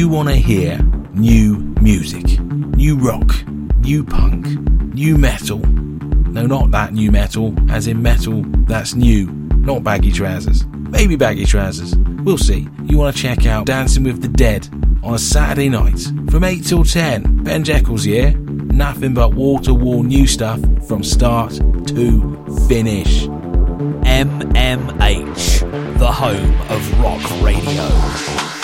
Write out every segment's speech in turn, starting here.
you want to hear new music, new rock, new punk, new metal. No, not that new metal, as in metal that's new, not baggy trousers. Maybe baggy trousers. We'll see. You want to check out Dancing with the Dead on a Saturday night from 8 till 10. Ben Jekyll's here. Nothing but wall to wall new stuff from start to finish. MMH, the home of rock radio.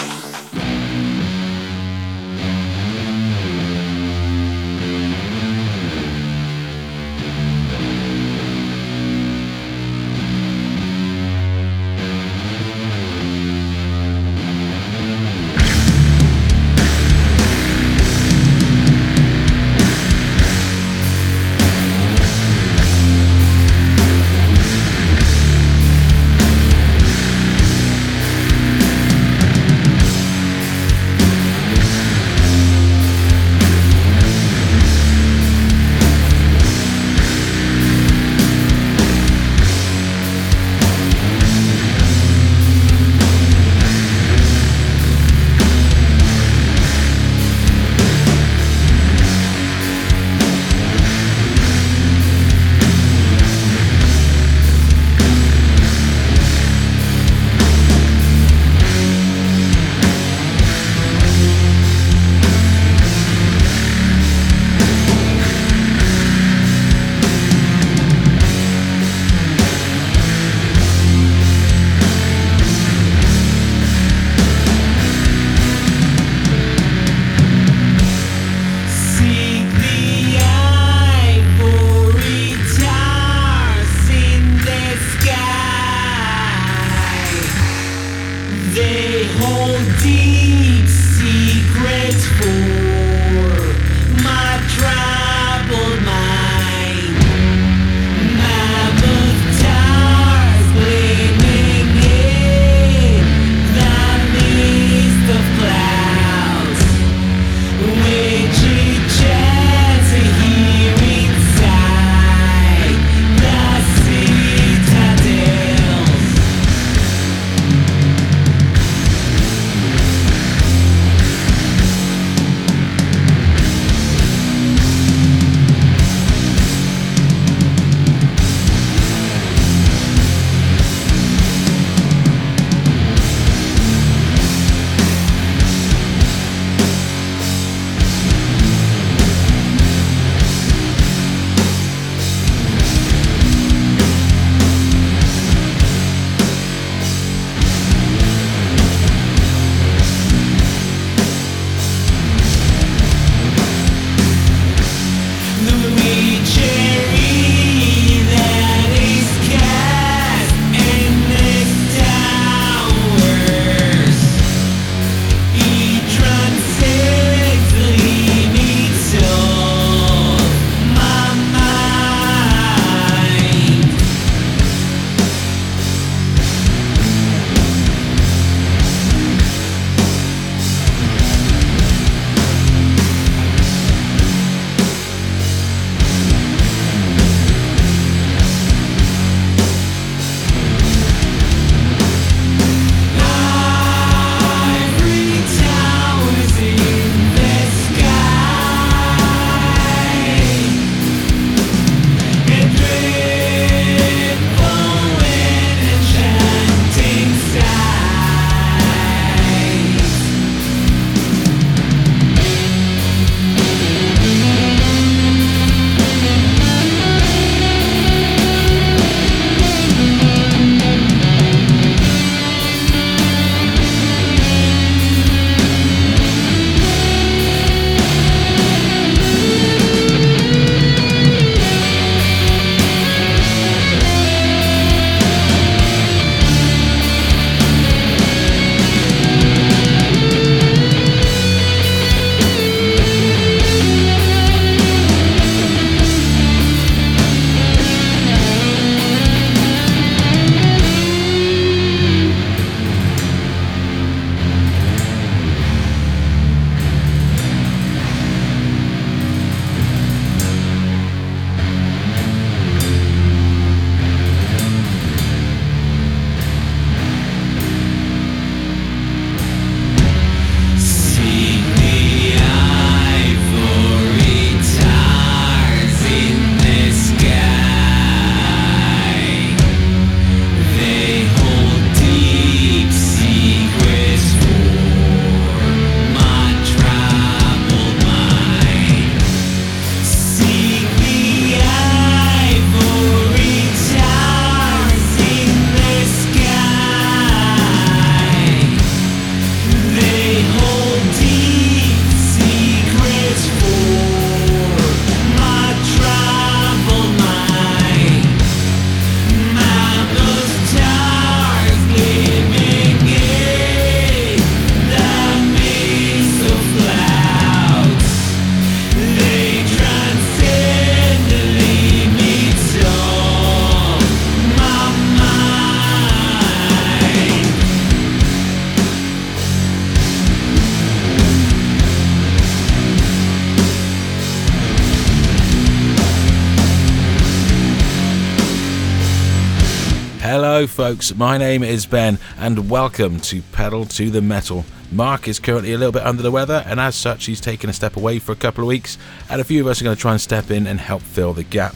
Folks. My name is Ben, and welcome to Pedal to the Metal. Mark is currently a little bit under the weather, and as such, he's taken a step away for a couple of weeks, and a few of us are going to try and step in and help fill the gap.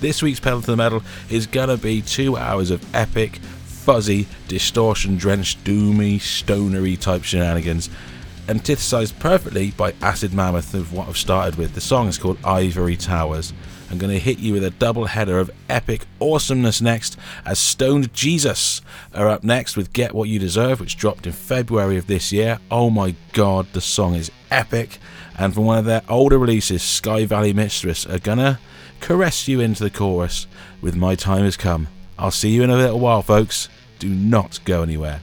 This week's Pedal to the Metal is going to be two hours of epic, fuzzy, distortion drenched, doomy, stonery type shenanigans, antithesis perfectly by Acid Mammoth of what I've started with. The song is called Ivory Towers. I'm going to hit you with a double header of epic awesomeness next, as Stoned Jesus are up next with Get What You Deserve, which dropped in February of this year. Oh my god, the song is epic. And from one of their older releases, Sky Valley Mistress are gonna caress you into the chorus with My Time Has Come. I'll see you in a little while, folks. Do not go anywhere.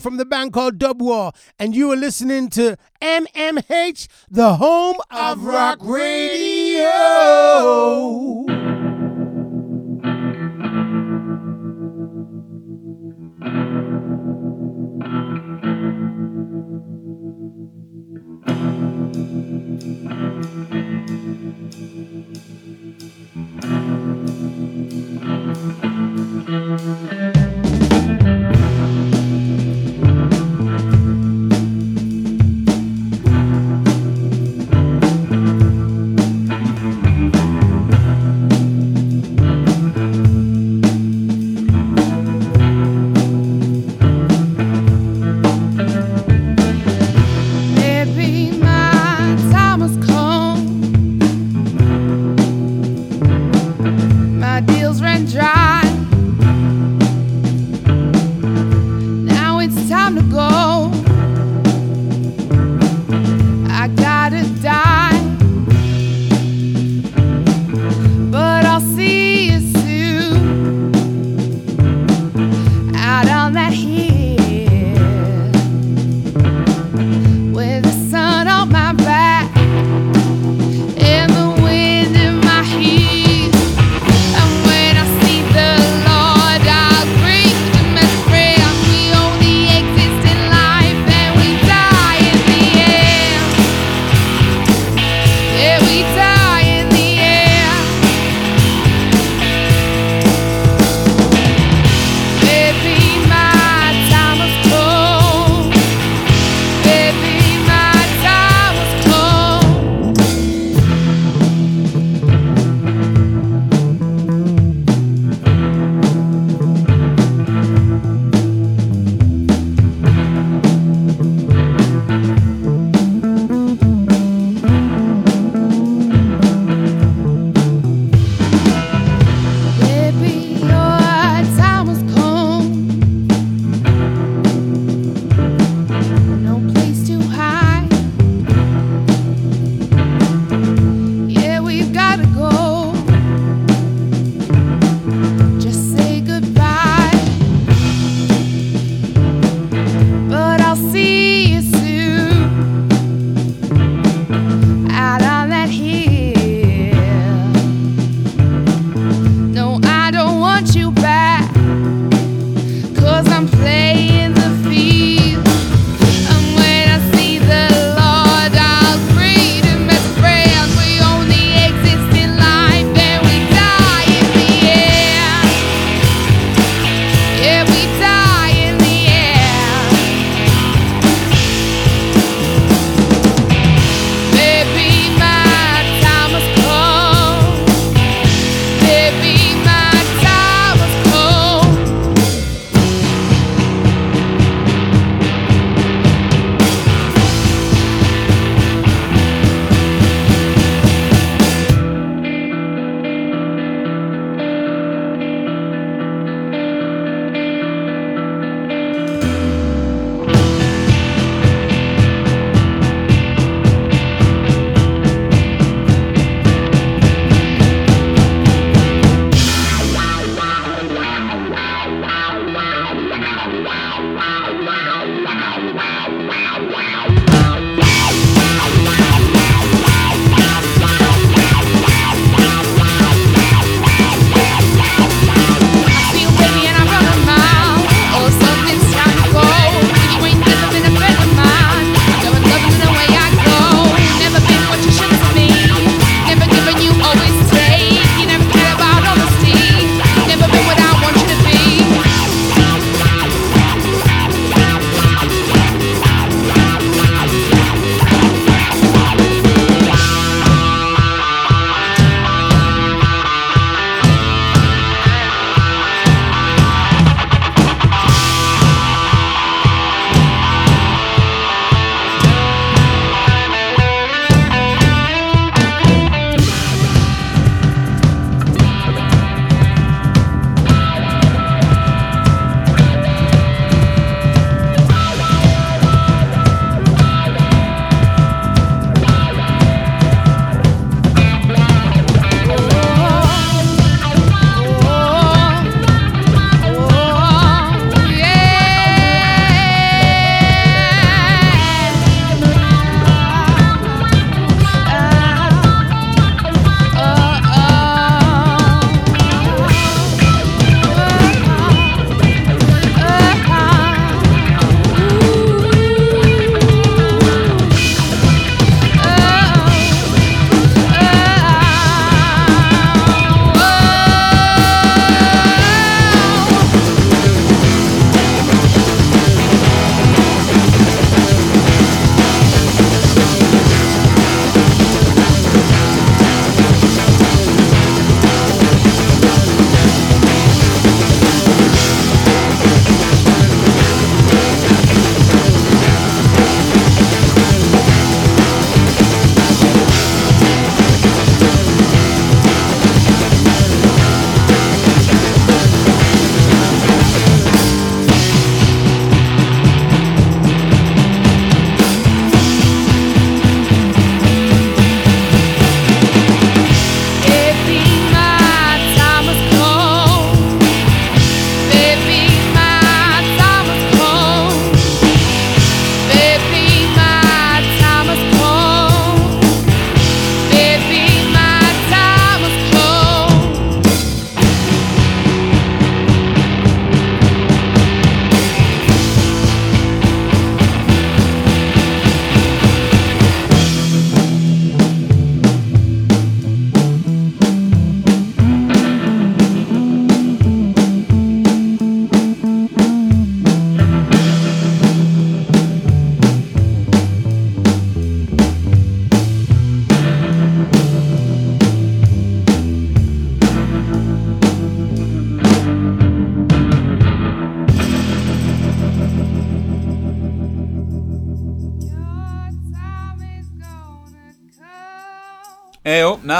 From the band called Dub War, and you are listening to MMH, the home of rock radio.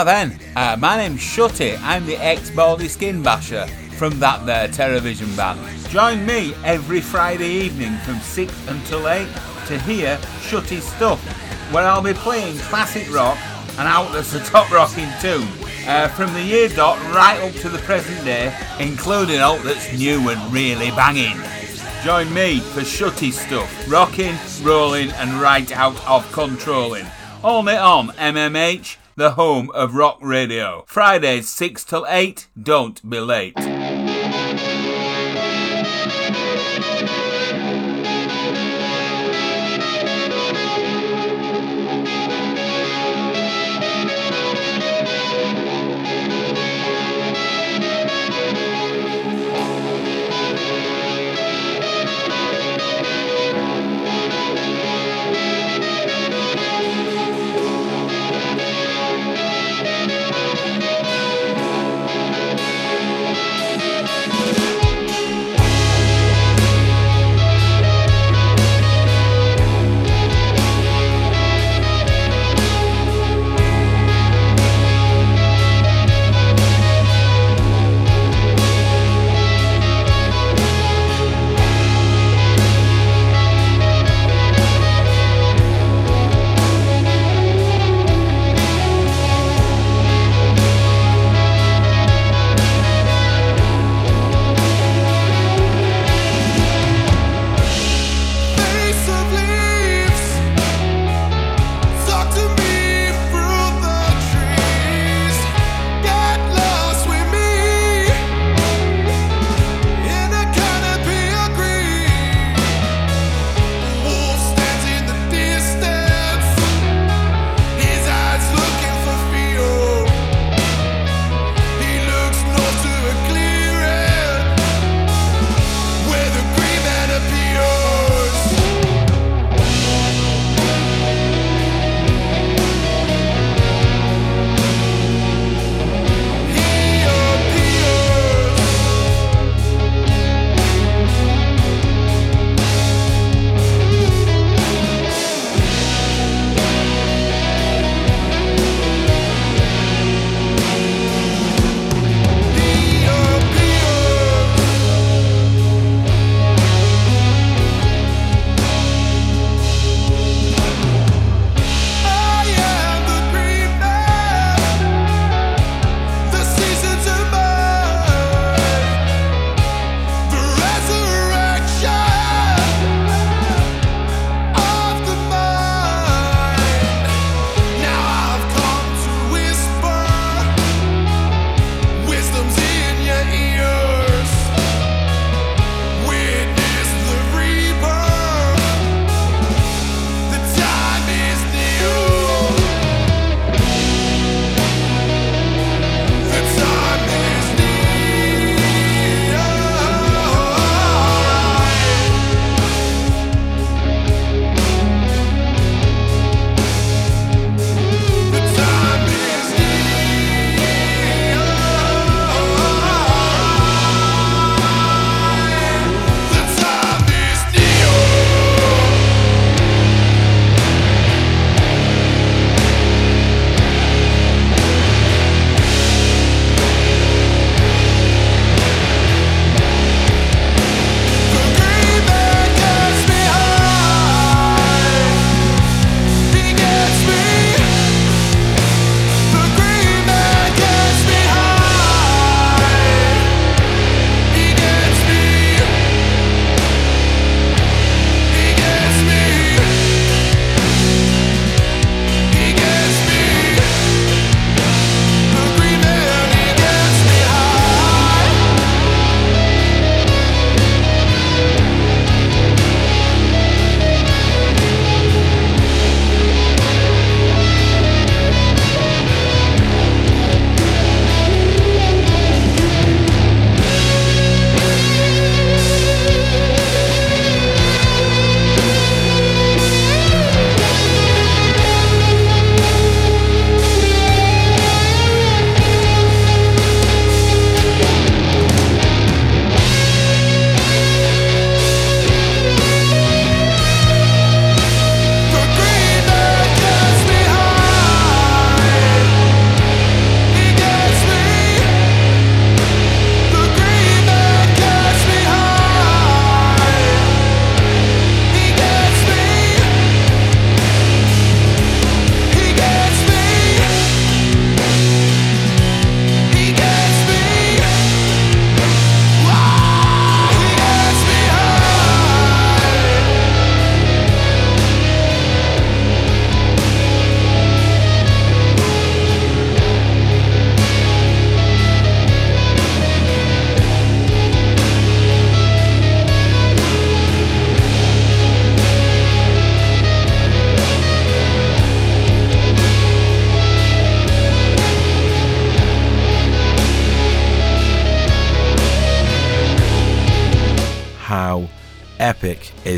Now then, uh, my name's Shutty. I'm the ex-Baldy Skin Basher from that there television band. Join me every Friday evening from 6 until 8 to hear Shutty Stuff, where I'll be playing classic rock and out that's the top rocking tune. Uh, from the year dot right up to the present day, including all that's new and really banging. Join me for Shutty Stuff, rocking, rolling and right out of controlling. Only on MMH, the home of rock radio. Fridays 6 till 8, don't be late.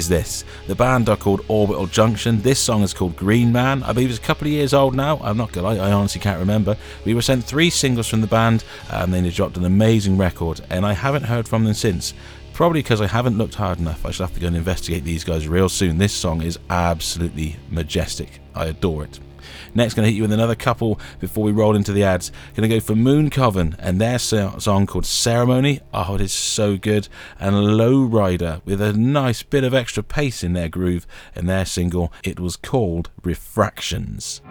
Is this? The band are called Orbital Junction. This song is called Green Man. I believe it's a couple of years old now. I'm not gonna lie, I honestly can't remember. We were sent three singles from the band, and then they dropped an amazing record, and I haven't heard from them since. Probably because I haven't looked hard enough. I shall have to go and investigate these guys real soon. This song is absolutely majestic. I adore it. Next, going to hit you with another couple before we roll into the ads. Going to go for Moon Coven and their song called Ceremony. Oh, it is so good. And Lowrider with a nice bit of extra pace in their groove and their single. It was called Refractions.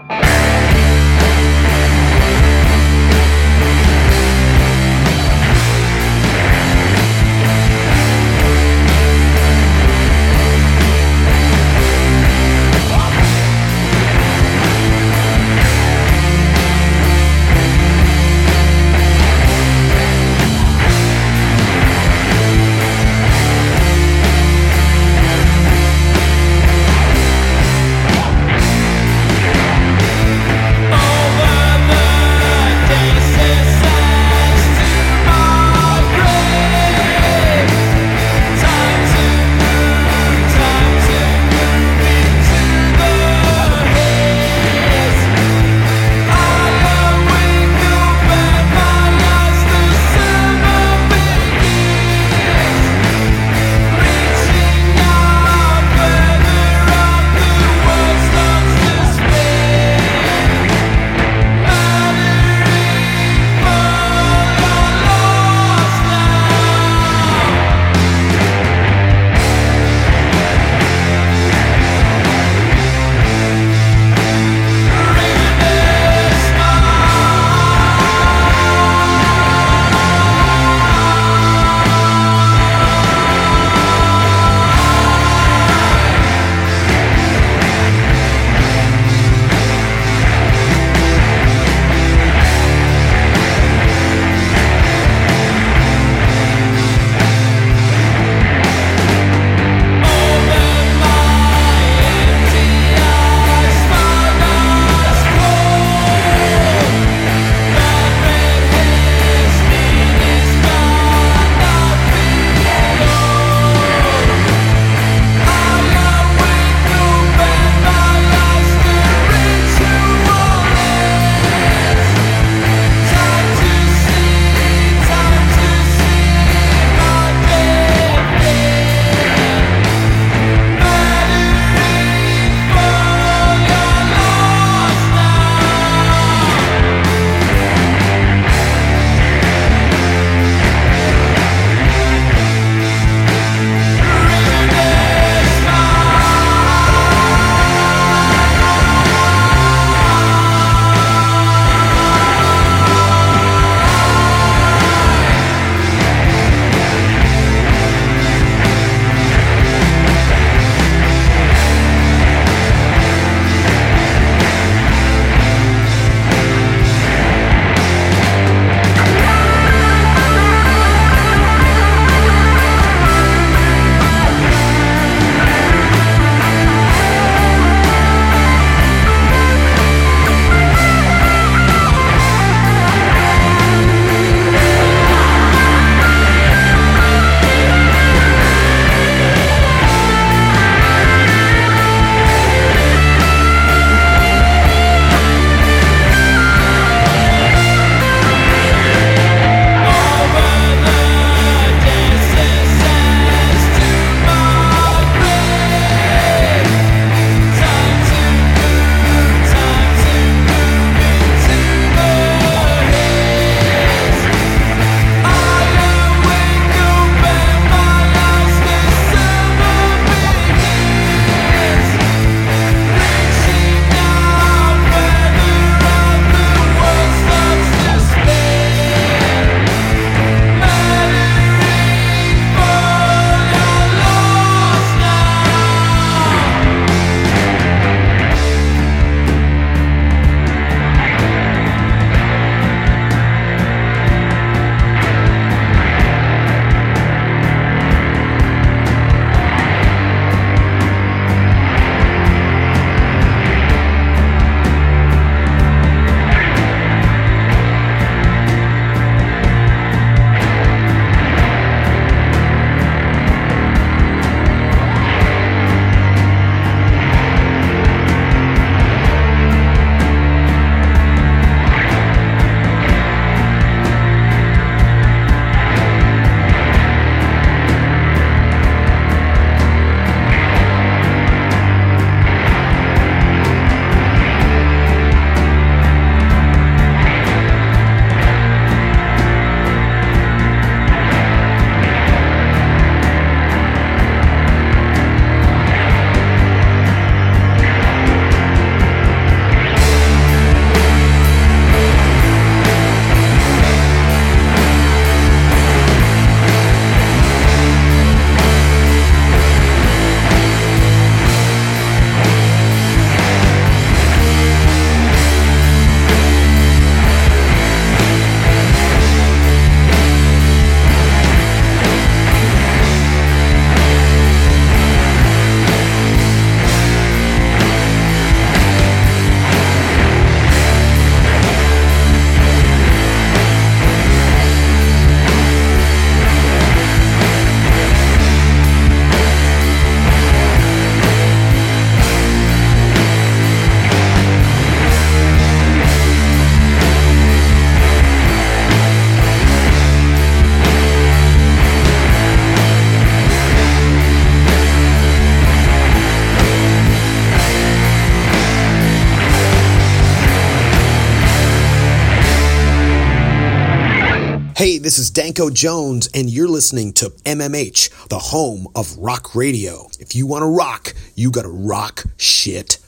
This is Danko Jones, and you're listening to MMH, the home of rock radio. If you want to rock, you got to rock shit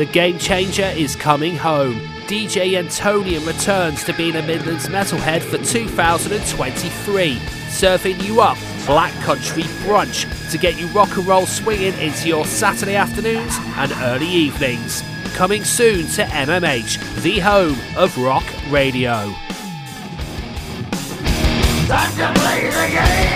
The game changer is coming home. DJ Antonian returns to being a Midlands metalhead for 2023, serving you up black country brunch to get you rock and roll swinging into your Saturday afternoons and early evenings. Coming soon to MMH, the home of rock radio. Time to play the game!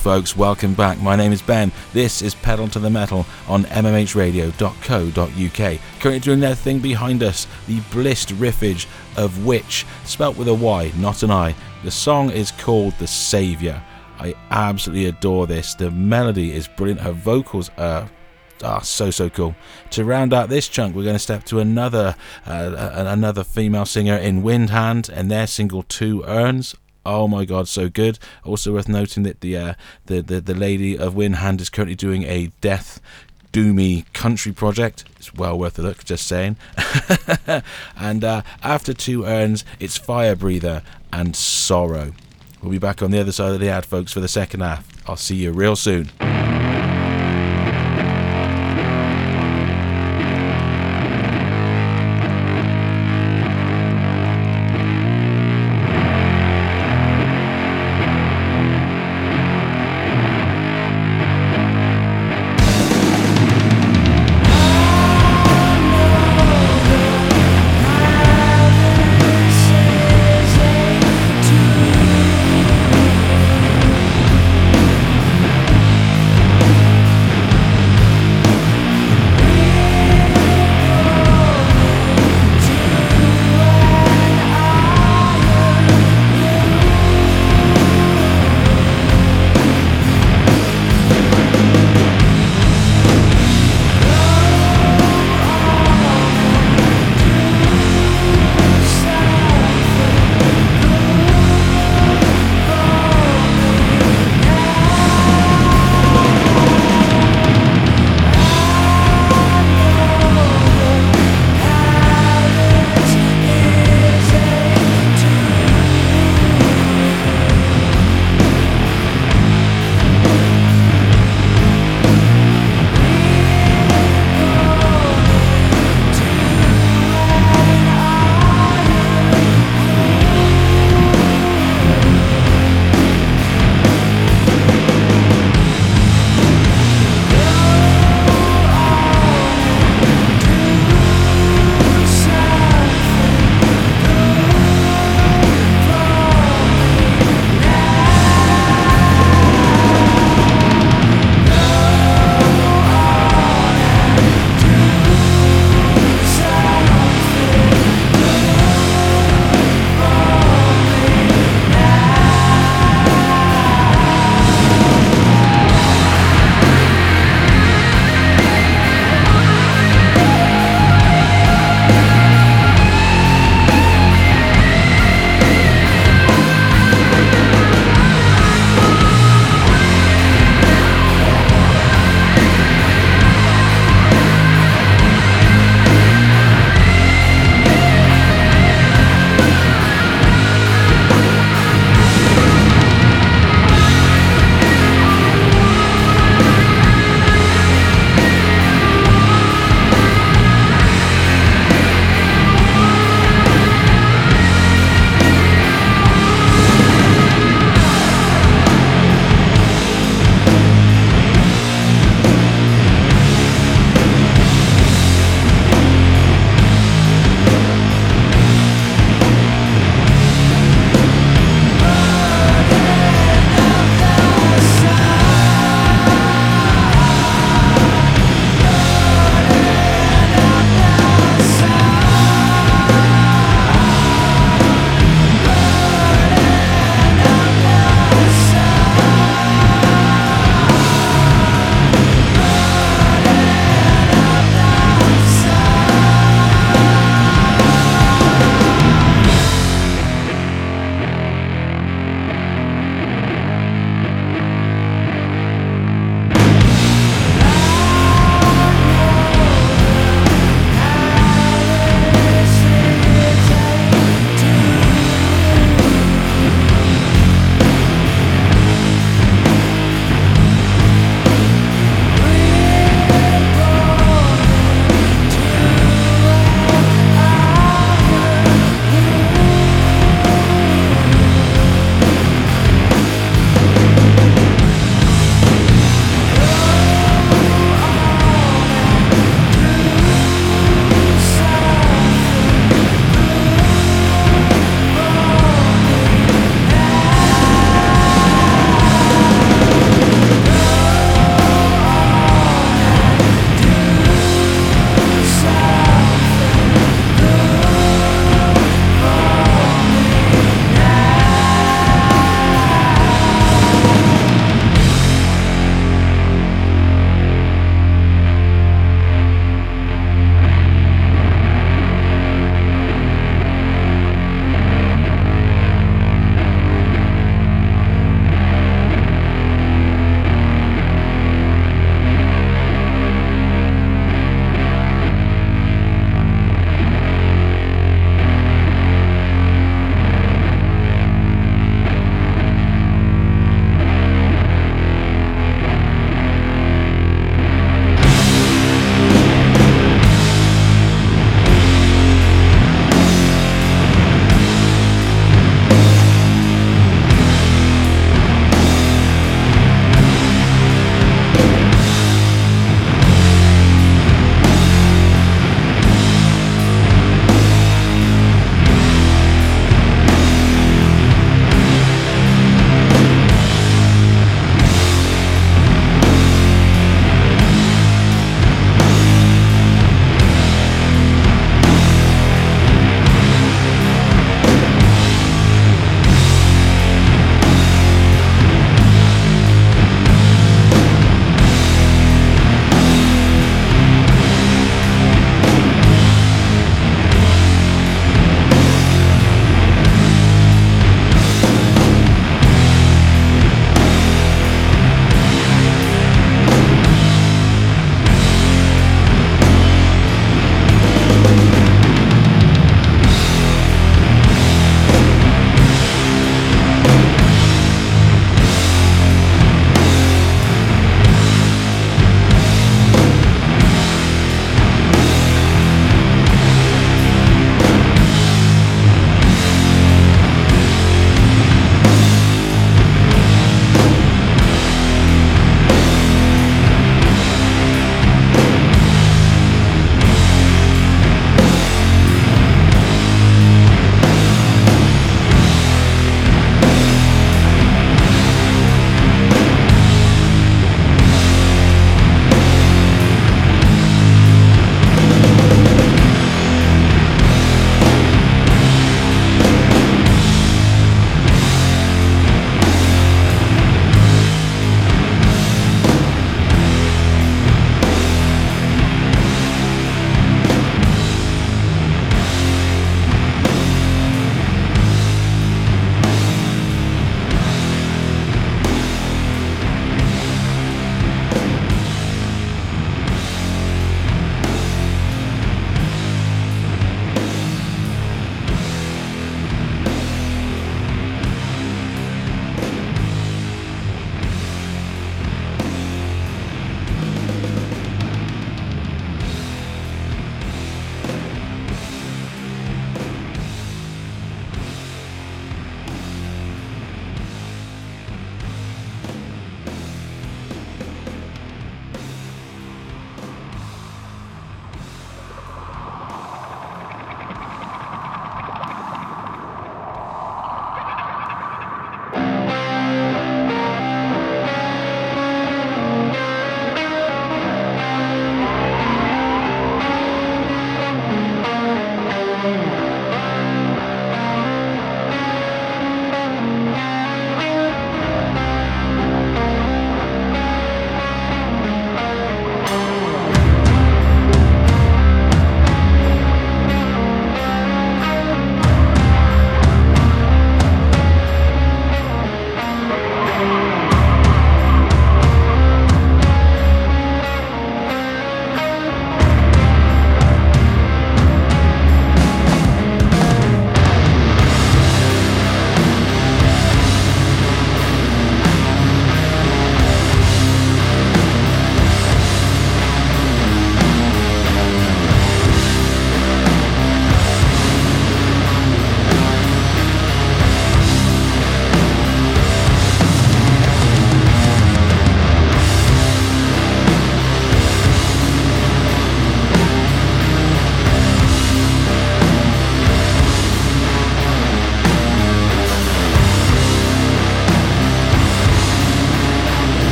Folks. Welcome back. My name is Ben. This is Pedal to the Metal on mmhradio.co.uk. Currently doing their thing behind us, the blissed riffage of Wytch, spelt with a Y, not an I. The song is called The Saviour. I absolutely adore this. The melody is brilliant. Her vocals are Ah, so so cool. To round out this chunk, we're going to step to another uh, another female singer in Windhand and their single Two Urns. Oh my god, so good. Also worth noting that the uh, the, the the lady of Windhand is currently doing a death doomy country project. It's well worth a look, just saying. and uh, after Two Urns, it's Fire Breather and Sorrow. We'll be back on the other side of the ad, folks, for the second half. I'll see you real soon.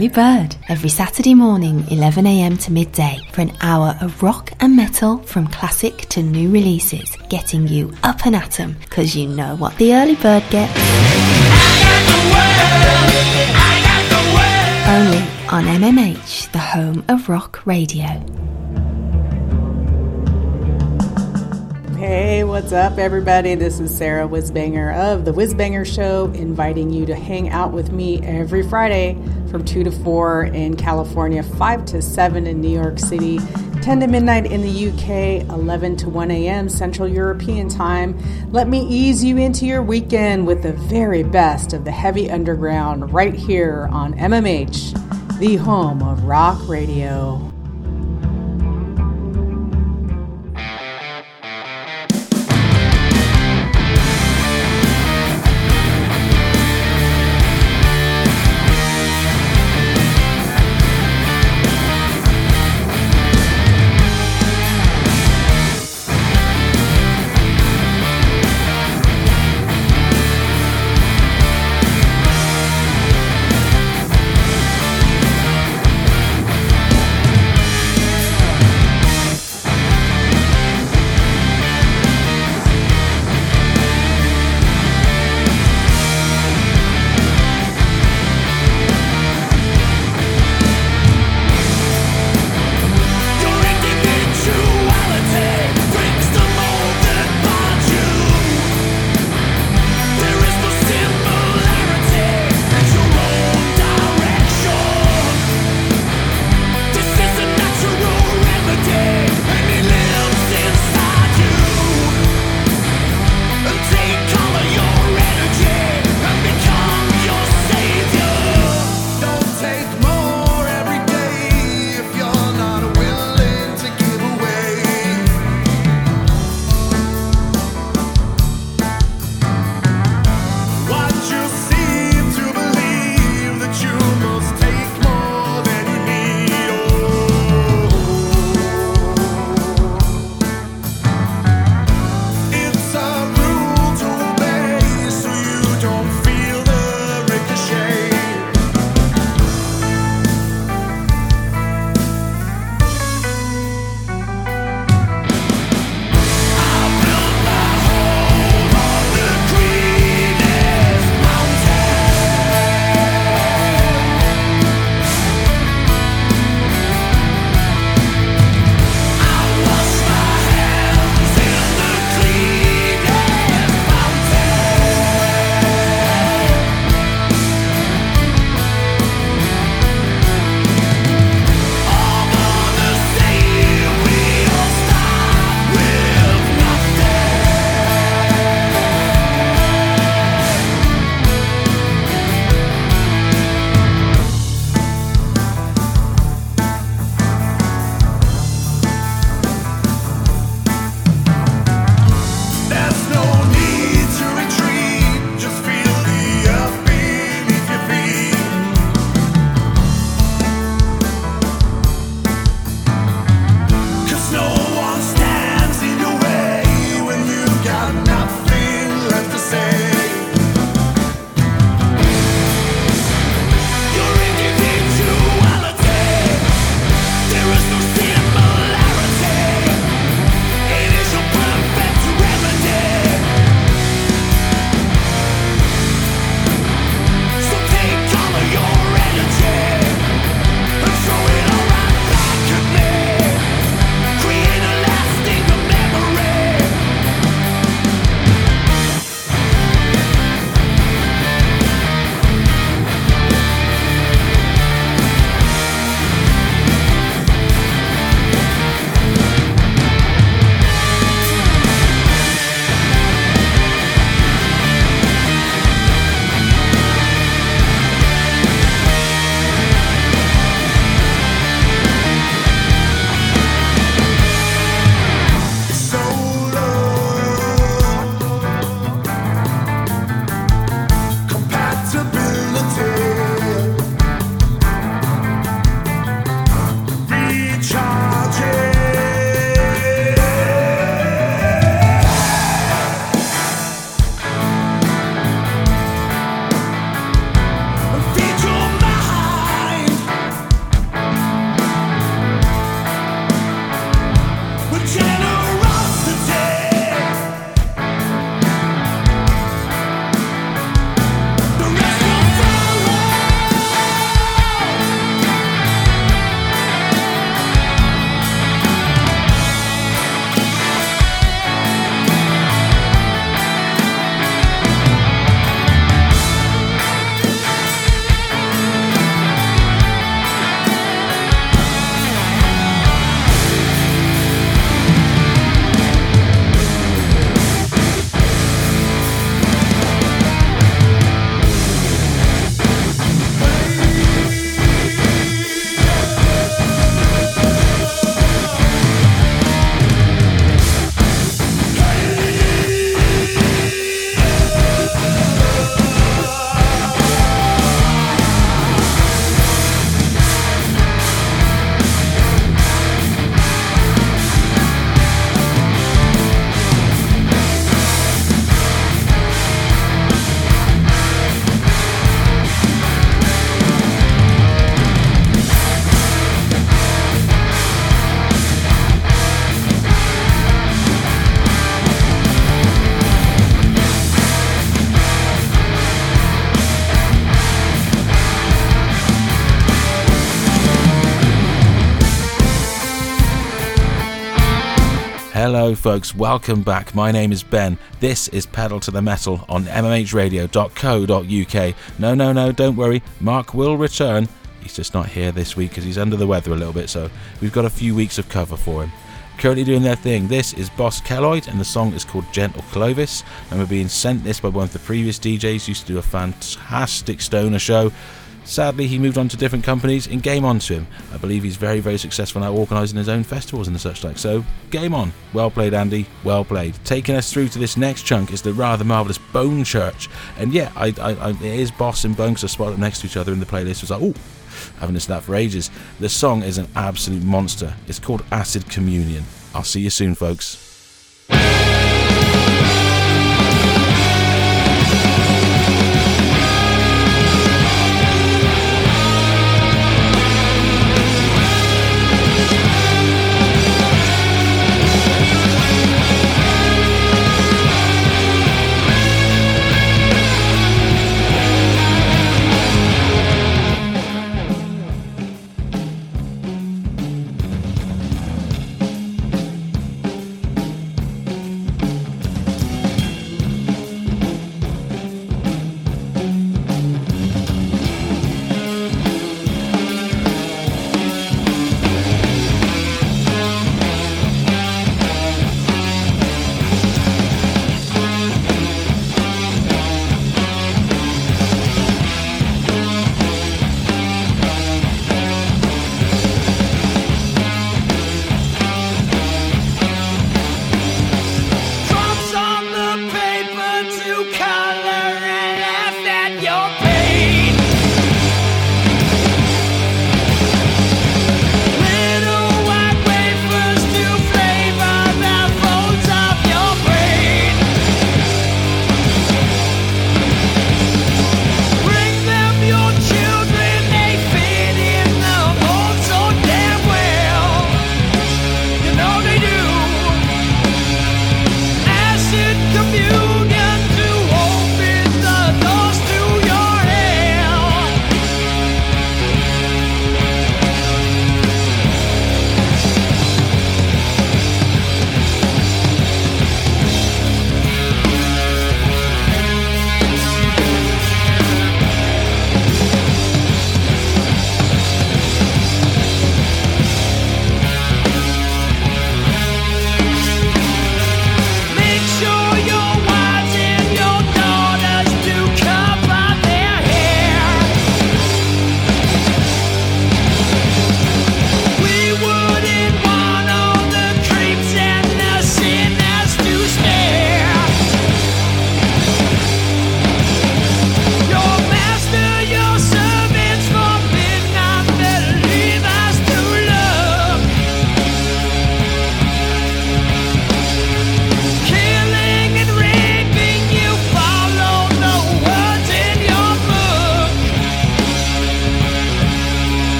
Early bird, every Saturday morning, 11am to midday, for an hour of rock and metal from classic to new releases, getting you up and at 'em, because you know what the early bird gets. Only on MMH, the home of rock radio. Hey, what's up, everybody? This is Sarah Whizbanger of The Whizbanger Show, inviting you to hang out with me every Friday from 2 to 4 in California, 5 to 7 in New York City, 10 to midnight in the UK, 11 to 1 a.m. Central European Time. Let me ease you into your weekend with the very best of the heavy underground right here on MMH, the home of rock radio. Folks. Welcome back. My name is Ben. This is Pedal to the Metal on mmhradio.co.uk. No, no, no, don't worry. Mark will return. He's just not here this week because he's under the weather a little bit, so we've got a few weeks of cover for him. Currently doing their thing. This is Boss Keloid, and the song is called Gentle Clovis. And we're being sent this by one of the previous DJs. Who used to do a fantastic stoner show Sadly, he moved on to different companies and game on to him. I believe he's very, very successful now organising his own festivals and such like. So, game on. Well played, Andy. Well played. Taking us through to this next chunk is the rather marvellous Bone Church. And yeah, I, I, I, it is Boss and Bone because I spotted them next to each other in the playlist. It was like, oh, haven't listened to that for ages. The song is an absolute monster. It's called Acid Communion. I'll see you soon, folks.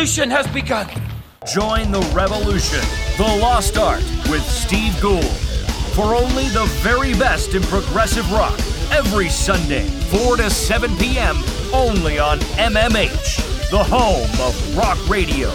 Revolution has begun. Join the revolution, The Lost Art, with Steve Gould. For only the very best in progressive rock, every Sunday, 4 to 7 p.m., only on MMH, the home of rock radio.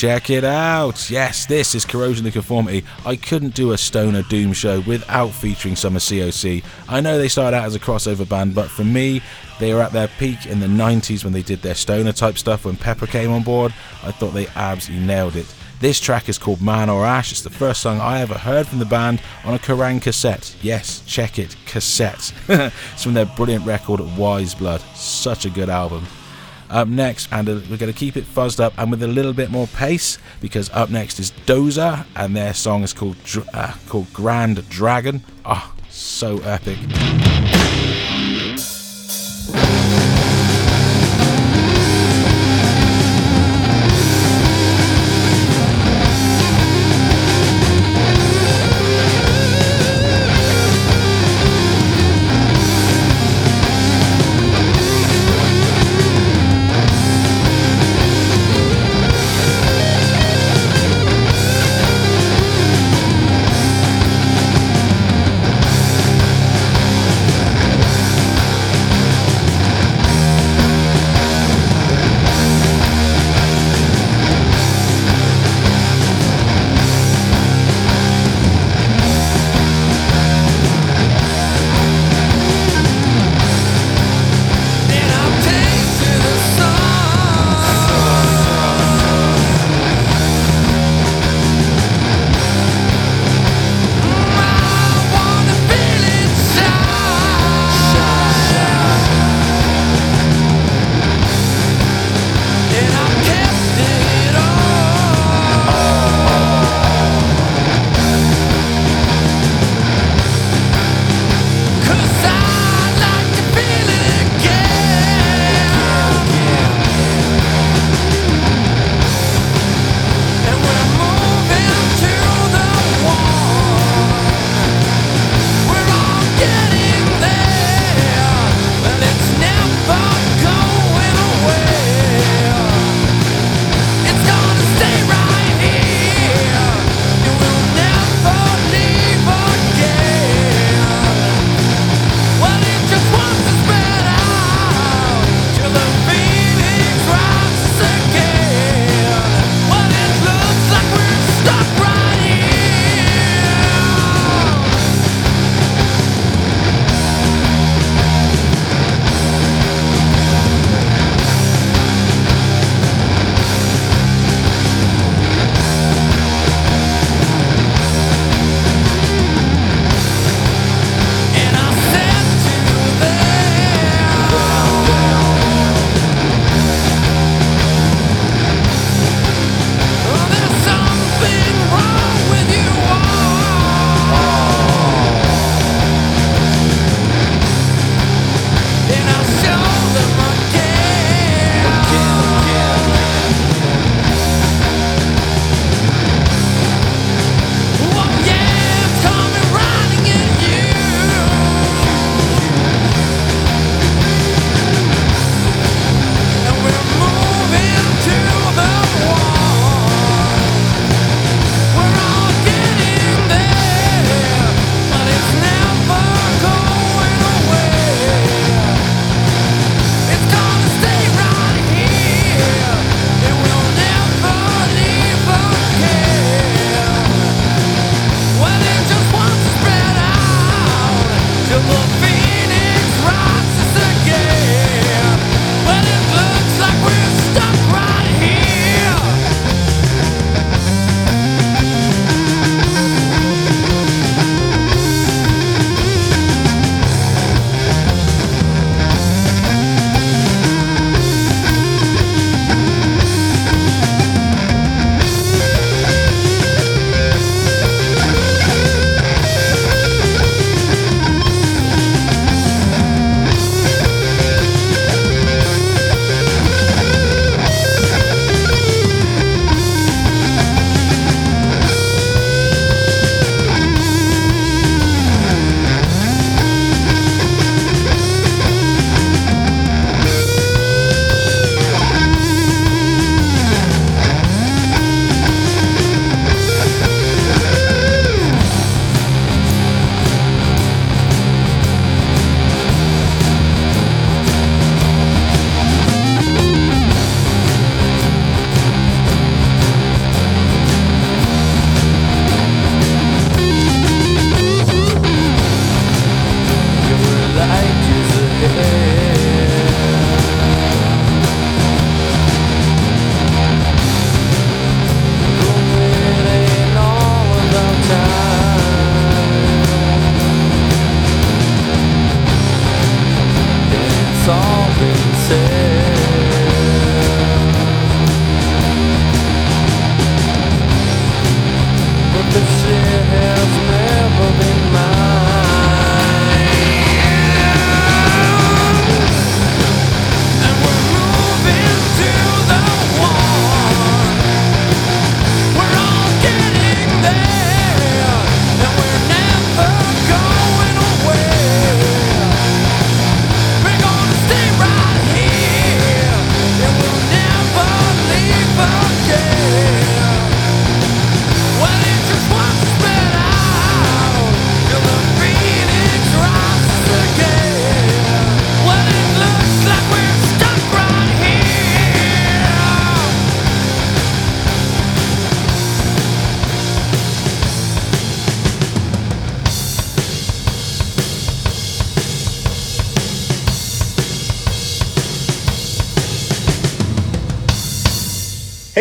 Check it out. Yes, this is Corrosion of Conformity. I couldn't do a Stoner Doom show without featuring some of COC. I know they started out as a crossover band, but for me, they were at their peak in the 90s when they did their stoner type stuff when Pepper came on board. I thought they absolutely nailed it. This track is called Man or Ash. It's the first song I ever heard from the band on a Kerrang cassette. Yes, check it, cassette. it's from their brilliant record Wise Blood. Such a good album. Up next, and we're going to keep it fuzzed up and with a little bit more pace because up next is Dozer, and their song is called uh, called Grand Dragon. Ah, oh, so epic.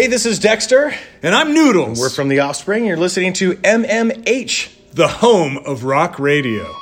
This is Dexter. And I'm Noodles. We're from The Offspring. You're listening to MMH, the home of rock radio.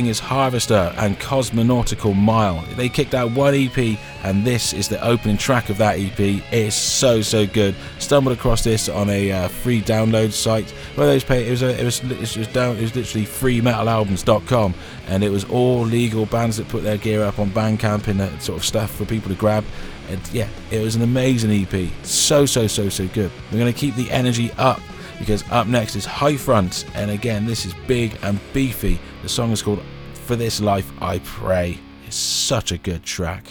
Thing is Harvester and Cosmonautical Mile. They kicked out one EP, and this is the opening track of that EP. It is so so good. Stumbled across this on a uh, free download site. Of those pay it was a, it was it was down it was literally freemetalalbums.com, and it was all legal bands that put their gear up on Bandcamp and that sort of stuff for people to grab. And yeah, it was an amazing EP. So so so so good. We're gonna keep the energy up because up next is High Front, and again, this is big and beefy. The song is called For This Life I Pray. It's such a good track.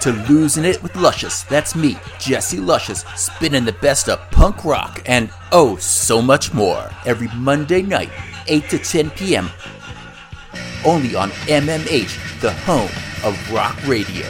To Losing It with Luscious. That's me, Jesse Luscious, spinning the best of punk rock and oh, so much more every Monday night, 8 to 10 p.m. Only on MMH, the home of rock radio.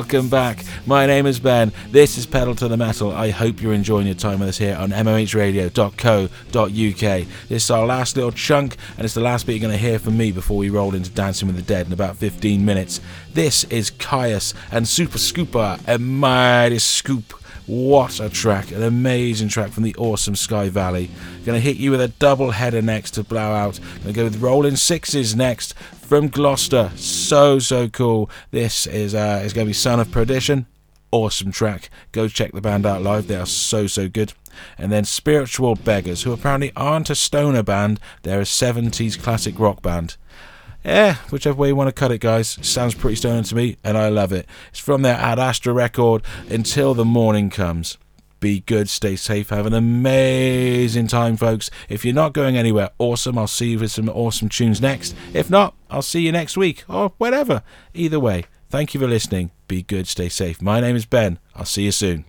Welcome back. My name is Ben. This is Pedal to the Metal. I hope you're enjoying your time with us here on mohradio.co.uk. This is our last little chunk, and it's the last bit you're going to hear from me before we roll into Dancing with the Dead in about 15 minutes. This is Kyuss and Super Scooper, a mighty scoop. What a track, an amazing track from the awesome Sky Valley. Gonna hit you with a double header next to blow out. Gonna go with Rolling Sixes next from Gloucester. So so cool. This is uh, is going to be Son of Perdition. Awesome track. Go check the band out live. They are so so good. And then Spiritual Beggars, who apparently aren't a stoner band. They're a 70s classic rock band. Yeah, whichever way you want to cut it, guys. Sounds pretty stoner to me, and I love it. It's from their Ad Astra record, Until the Morning Comes. Be good, stay safe, have an amazing time, folks. If you're not going anywhere, awesome. I'll see you with some awesome tunes next. If not, I'll see you next week, or whatever. Either way, thank you for listening. Be good, stay safe. My name is Ben. I'll see you soon.